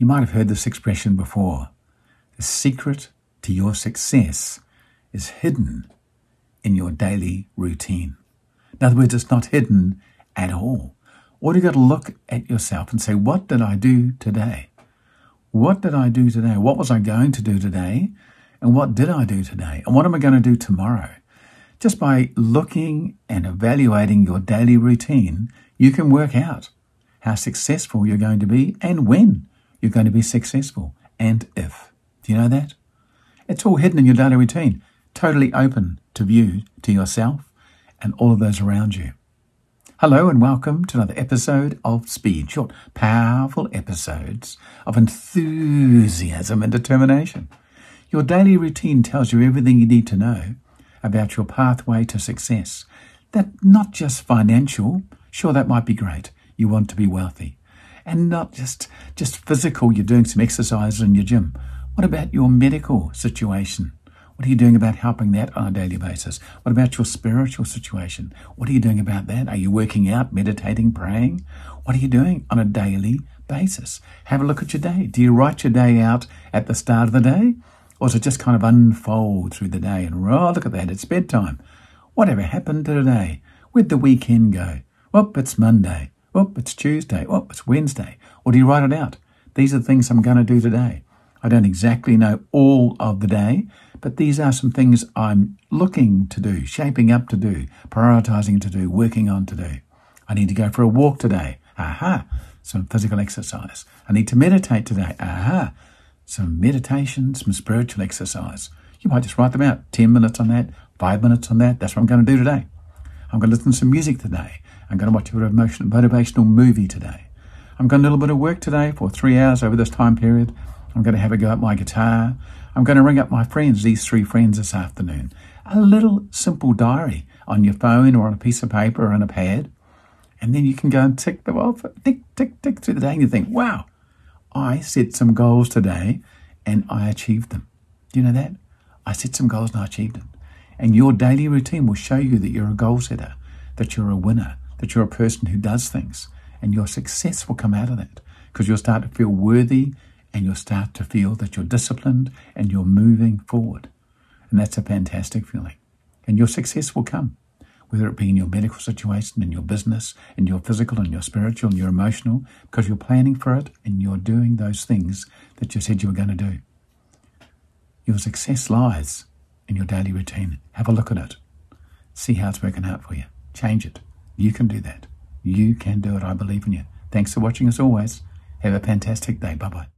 You might have heard this expression before. The secret to your success is hidden in your daily routine. In other words, it's not hidden at all. Or you got to look at yourself and say, what did I do today? What did I do today? What was I going to do today? And what did I do today? And what am I going to do tomorrow? Just by looking and evaluating your daily routine, you can work out how successful you're going to be and when you're going to be successful and if. Do you know that? It's all hidden in your daily routine, totally open to view to yourself and all of those around you. Hello and welcome to another episode of Speed, short, powerful episodes of enthusiasm and determination. Your daily routine tells you everything you need to know about your pathway to success. That not just financial, sure that might be great. You want to be wealthy. And not just just physical, you're doing some exercise in your gym. What about your medical situation? What are you doing about helping that on a daily basis? What about your spiritual situation? What are you doing about that? Are you working out, meditating, praying? What are you doing on a daily basis? Have a look at your day. Do you write your day out at the start of the day? Or does it just kind of unfold through the day and, oh, look at that, it's bedtime. Whatever happened to today? Where'd the weekend go? Whoop, it's Monday. Whoop, it's Tuesday. Whoop, it's Wednesday. Or do you write it out? These are the things I'm going to do today. I don't exactly know all of the day, but these are some things I'm looking to do, shaping up to do, prioritizing to do, working on to do. I need to go for a walk today. Aha, some physical exercise. I need to meditate today. Aha, some meditation, some spiritual exercise. You might just write them out. 10 minutes on that, five minutes on that. That's what I'm going to do today. I'm going to listen to some music today. I'm going to watch a motivational movie today. I'm going to do a little bit of work today for three hours over this time period. I'm going to have a go at my guitar. I'm going to ring up my friends, these three friends this afternoon. A little simple diary on your phone or on a piece of paper or on a pad. And then you can go and tick them off, tick, tick, tick through the day and you think, wow, I set some goals today and I achieved them. Do you know that? I set some goals and I achieved them. And your daily routine will show you that you're a goal setter, that you're a winner, that you're a person who does things. And your success will come out of that because you'll start to feel worthy and you'll start to feel that you're disciplined and you're moving forward. And that's a fantastic feeling. And your success will come, whether it be in your medical situation, in your business, in your physical, in your spiritual, in your emotional, because you're planning for it and you're doing those things that you said you were going to do. Your success lies in your daily routine. Have a look at it. See how it's working out for you. Change it. You can do that. You can do it. I believe in you. Thanks for watching as always. Have a fantastic day. Bye bye.